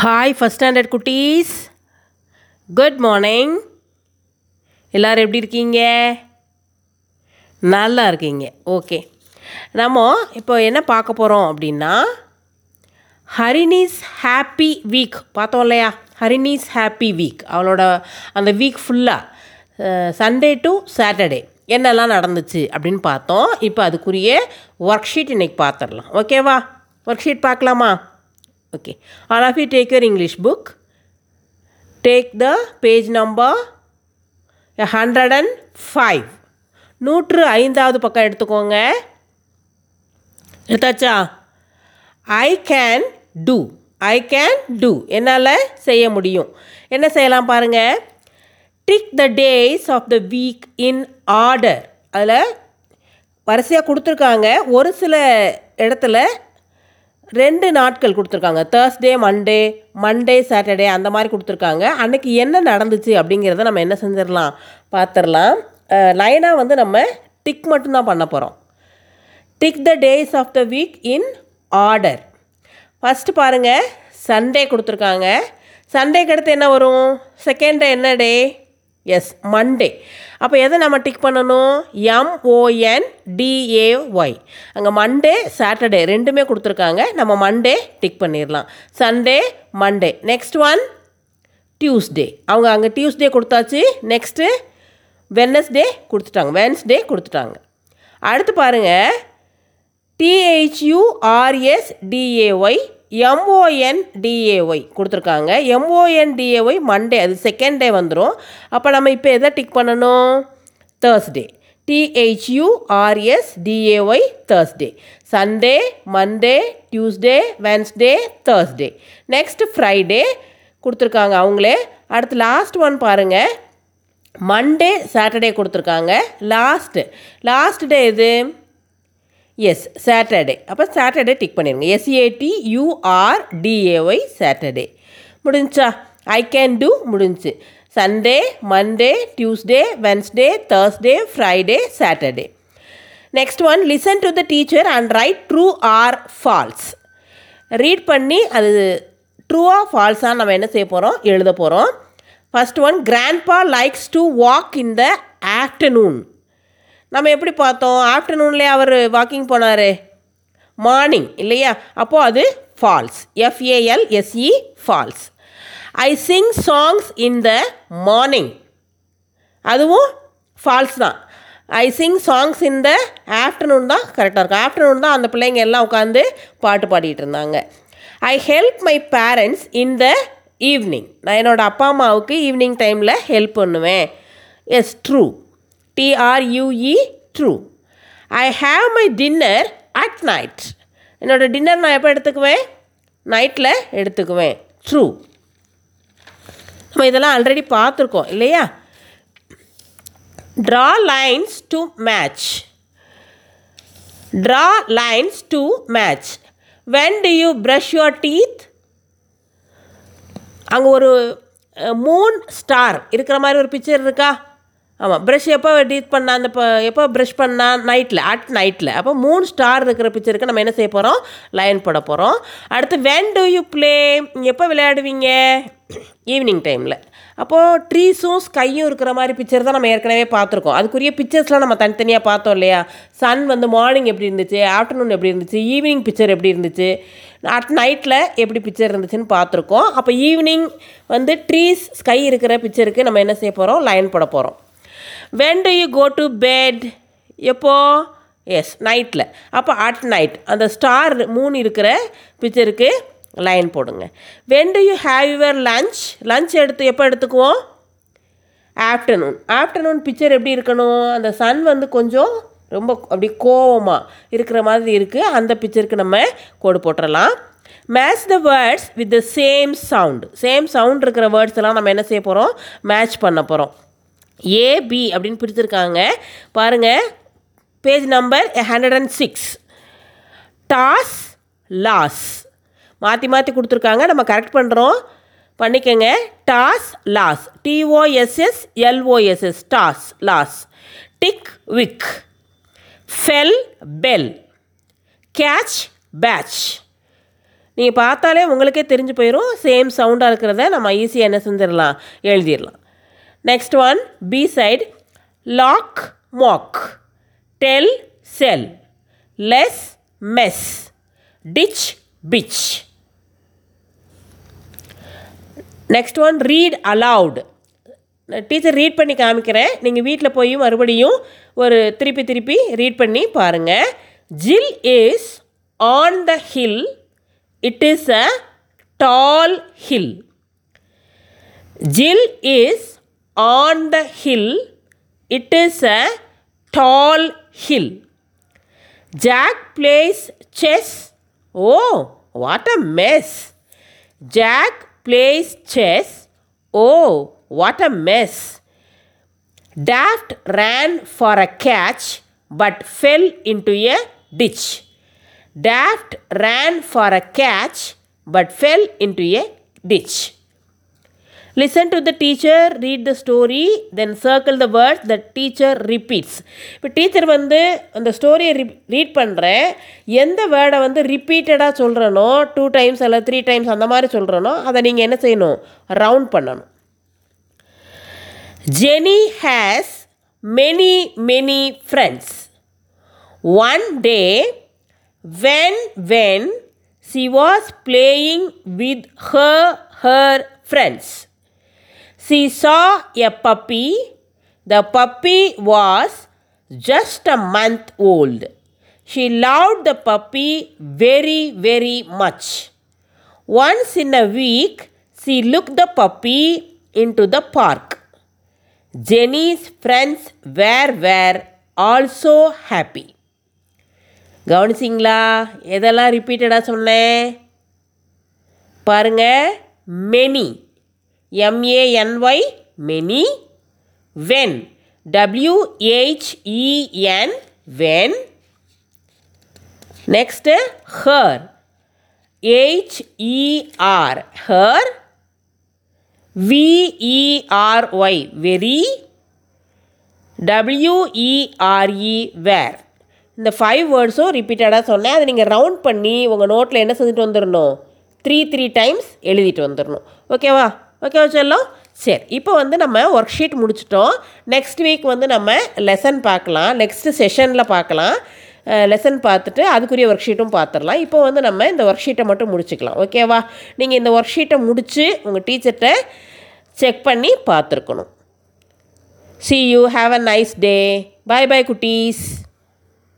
Hi first standard குட்டீஸ். Good morning எல்லோரும் எப்படி இருக்கீங்க? நல்லா இருக்கீங்க. ஓகே நம்ம இப்போ என்ன பார்க்க போகிறோம் அப்படின்னா ஹரினிஸ் ஹாப்பி வீக். பார்த்தோம் இல்லையா? Harini's happy week. அவளோட அந்த வீக் ஃபுல்லாக சண்டே டு சாட்டர்டே என்னெல்லாம் நடந்துச்சு அப்படின்னு பார்த்தோம். இப்போ அதுக்குரிய ஒர்க் ஷீட் இன்றைக்கி பார்த்துடலாம். ஓகேவா ஒர்க் ஷீட் பார்க்கலாமா? Okay. All of you take your English book take the page number hundred and five நூற்று ஐந்தாவது பக்கம் எடுத்துக்கோங்க. எடுத்தாச்சா? I can do I can do என்னால் செய்ய முடியும். என்ன செய்யலாம் பாருங்கள் tick the days of the week in order அதில் வரிசையாக கொடுத்துருக்காங்க. ஒரு சில இடத்துல ரெண்டு நாட்கள் கொடுத்துருக்காங்க. தேர்ஸ்டே மண்டே மண்டே சாட்டர்டே அந்த மாதிரி கொடுத்துருக்காங்க. அன்றைக்கி என்ன நடந்துச்சு அப்படிங்கிறத நம்ம என்ன செஞ்சிடலாம்? பார்த்துடலாம் லைனாக வந்து நம்ம டிக் மட்டும்தான் பண்ண போகிறோம் tick the days of the week in order first பாருங்கள் சண்டே கொடுத்துருக்காங்க. சண்டேக்கு அடுத்து என்ன வரும்? செகண்ட் டே என்ன டே எஸ் மண்டே அப்போ எதை நம்ம டிக் பண்ணணும்? M O N D A Y அங்கே மண்டே சாட்டர்டே ரெண்டுமே கொடுத்துருக்காங்க. நம்ம மண்டே டிக் பண்ணிடலாம். Sunday Monday next one Tuesday அவங்க அங்கே டியூஸ்டே கொடுத்தாச்சு. நெக்ஸ்ட்டு வெனஸ்டே கொடுத்துட்டாங்க. வென்ஸ்டே கொடுத்துட்டாங்க. அடுத்து பாருங்கள் டிஹெச்யூஆர்எஸ் டிஏஒய் எம்ஓஎன்டிஏஒய் கொடுத்துருக்காங்க. எம்ஓஎன்டிஏஒய் மண்டே அது செகண்ட் டே வந்துடும் அப்போ நம்ம இப்போ எதை டிக் பண்ணணும்? Thursday T H U R S D A Y Thursday Sunday Monday Tuesday Wednesday Thursday next Friday கொடுத்துருக்காங்க அவங்களே. அடுத்து லாஸ்ட் ஒன் பாருங்கள் மண்டே சாட்டர்டே கொடுத்துருக்காங்க. லாஸ்ட்டு லாஸ்ட் டே இது எஸ் சாட்டர்டே அப்போ சாட்டர்டே டிக் பண்ணிடுங்க S A T U R D A Y Saturday முடிஞ்சா? I can do முடிஞ்சு. Sunday Monday Tuesday Wednesday Thursday Friday Saturday next one listen to the teacher and write true or false read பண்ணி அது ட்ரூவா ஃபால்ஸாக நம்ம என்ன செய்ய போகிறோம் எழுத போகிறோம் first one grandpa likes to walk in the afternoon நம்ம எப்படி பார்த்தோம்? ஆஃப்டர்நூன்லேயே அவர் வாக்கிங் போனார். மார்னிங் இல்லையா? அப்போது அது false F A L S E false I sing songs in the morning அதுவும் ஃபால்ஸ் தான். I sing songs in the afternoon தான் கரெக்டாக இருக்கும். ஆஃப்டர்நூன் தான் அந்த பிள்ளைங்க எல்லாம் உட்காந்து பாட்டு பாடிட்டு இருந்தாங்க. I help my parents in the evening நான் என்னோடய அப்பா அம்மாவுக்கு ஈவினிங் டைமில் ஹெல்ப் பண்ணுவேன். Yes true TRUE true I have my dinner at night என்னோடய டின்னர் நான் எப்போ எடுத்துக்குவேன்? நைட்டில் எடுத்துக்குவேன். ட்ரூ நம்ம இதெல்லாம் ஆல்ரெடி பார்த்துருக்கோம் இல்லையா? Draw lines to match draw lines to match when do you brush your teeth அங்கே ஒரு மூன் ஸ்டார் இருக்கிற மாதிரி ஒரு பிக்சர் இருக்கா? ஆமாம் ப்ரஷ் எப்போ டீத் பண்ணால் அந்த இப்போ எப்போ ப்ரஷ் பண்ணால் நைட்டில் அட் நைட்டில் அப்போ மூணு ஸ்டார் இருக்கிற பிக்சருக்கு நம்ம என்ன செய்ய போகிறோம் லைன் போட போகிறோம் அடுத்து வென் டூ யூ ப்ளே எப்போ விளையாடுவீங்க? ஈவினிங் டைமில் அப்போது ட்ரீஸும் ஸ்கையும் இருக்கிற மாதிரி பிக்சர் தான் நம்ம ஏற்கனவே பார்த்துருக்கோம். அதுக்குரிய பிக்சர்ஸ்லாம் நம்ம தனித்தனியாக பார்த்தோம் இல்லையா? சன் வந்து மார்னிங் எப்படி இருந்துச்சு? ஆஃப்டர்நூன் எப்படி இருந்துச்சு? ஈவினிங் பிக்சர் எப்படி இருந்துச்சு? அட் நைட்டில் எப்படி பிக்சர் இருந்துச்சுன்னு பார்த்துருக்கோம். அப்போ ஈவினிங் வந்து ட்ரீஸ் ஸ்கை இருக்கிற பிக்சருக்கு நம்ம என்ன செய்ய போகிறோம் லைன் போட போகிறோம் when do you go to bed எப்போ? எஸ் நைட்டில் அப்போ அட் நைட் அந்த ஸ்டார் மூணு இருக்கிற பிக்சருக்கு லைன் போடுங்க. When do you have your lunch lunch எடுத்து எப்போ எடுத்துக்குவோம்? ஆஃப்டர்நூன் ஆஃப்டர்நூன் பிக்சர் எப்படி இருக்கணும்? அந்த சன் வந்து கொஞ்சம் ரொம்ப அப்படி கோவமாக இருக்கிற மாதிரி இருக்குது அந்த பிக்சருக்கு நம்ம கோடு போட்டுடலாம் match the words with the same sound same sound இருக்கிற வேர்ட்ஸ் எல்லாம் நம்ம என்ன செய்ய போகிறோம் மேட்ச் பண்ண போகிறோம் ஏபி அப்படின்னு பிடிச்சிருக்காங்க பாருங்கள் page number hundred and six toss loss மாற்றி மாற்றி கொடுத்துருக்காங்க. நம்ம கரெக்ட் பண்ணுறோம் பண்ணிக்கோங்க. Toss loss T O S S L O S S toss loss tick wick fell bell catch patch நீங்கள் பார்த்தாலே உங்களுக்கே தெரிஞ்சு போயிடும் சேம் சவுண்டாக இருக்கிறத நம்ம ஈஸியாக என்ன செஞ்சிடலாம்? எழுதிடலாம். Next one B side lock mock tell sell less mess ditch pitch next one read aloud teacher read பண்ணி காமிக்கிறேன். நீங்கள் வீட்டில் போய் மறுபடியும் ஒரு திருப்பி திருப்பி ரீட் பண்ணி பாருங்கள் Jill is on the hill it is a tall hill Jill is on the hill. It is a tall hill. Jack plays chess. Oh, what a mess! Jack plays chess. Oh, what a mess! Daft ran for a catch but fell into a ditch. Daft ran for a catch but fell into a ditch. Listen to the teacher read the story then circle the words the teacher repeats இப்போ teacher வந்து அந்த ஸ்டோரியை read பண்ணுறேன் எந்த வேர்டை வந்து ரிப்பீட்டடாக சொல்கிறனோ டூ டைம்ஸ் அல்ல த்ரீ டைம்ஸ் அந்த மாதிரி சொல்கிறனோ அதை நீங்கள் என்ன செய்யணும்? ரவுண்ட் பண்ணணும். Jenny has many many friends one day when when she was playing with her her friends She saw a puppy. The puppy was just a month old. She loved the puppy very, very much. Once in a week, she looked the puppy into the park. Jenny's friends were, were also happy. கவனிச்சிங்களா எதெல்லாம் ரிப்பீட்டடாக சொன்னேன் பாருங்க many M A N Y many when W H E N when next her H E R her V E R Y very W E R E were இந்த five வேர்ட்ஸும் ரிப்பீட்டடாக சொன்னேன். அதை நீங்கள் ரவுண்ட் பண்ணி உங்கள் நோட்டில் என்ன செஞ்சுட்டு வந்துடணும் த்ரீ த்ரீ டைம்ஸ் எழுதிட்டு வந்துடணும் ஓகேவா ஓகேவா வச்சிடலாம் சரி இப்போ வந்து நம்ம ஒர்க் ஷீட் முடிச்சிட்டோம். நெக்ஸ்ட் வீக் வந்து நம்ம லெசன் பார்க்கலாம். நெக்ஸ்ட் செஷனில் பார்க்கலாம். லெசன் பார்த்துட்டு அதுக்குரிய ஒர்க் ஷீட்டும் பார்த்துடலாம். இப்போ வந்து நம்ம இந்த ஒர்க் ஷீட்டை மட்டும் முடிச்சுக்கலாம். ஓகேவா நீங்கள் இந்த ஒர்க் ஷீட்டை முடித்து உங்கள் டீச்சர்கிட்ட செக் பண்ணி பார்த்துருக்கணும். See you have a nice day bye bye குட்டீஸ்.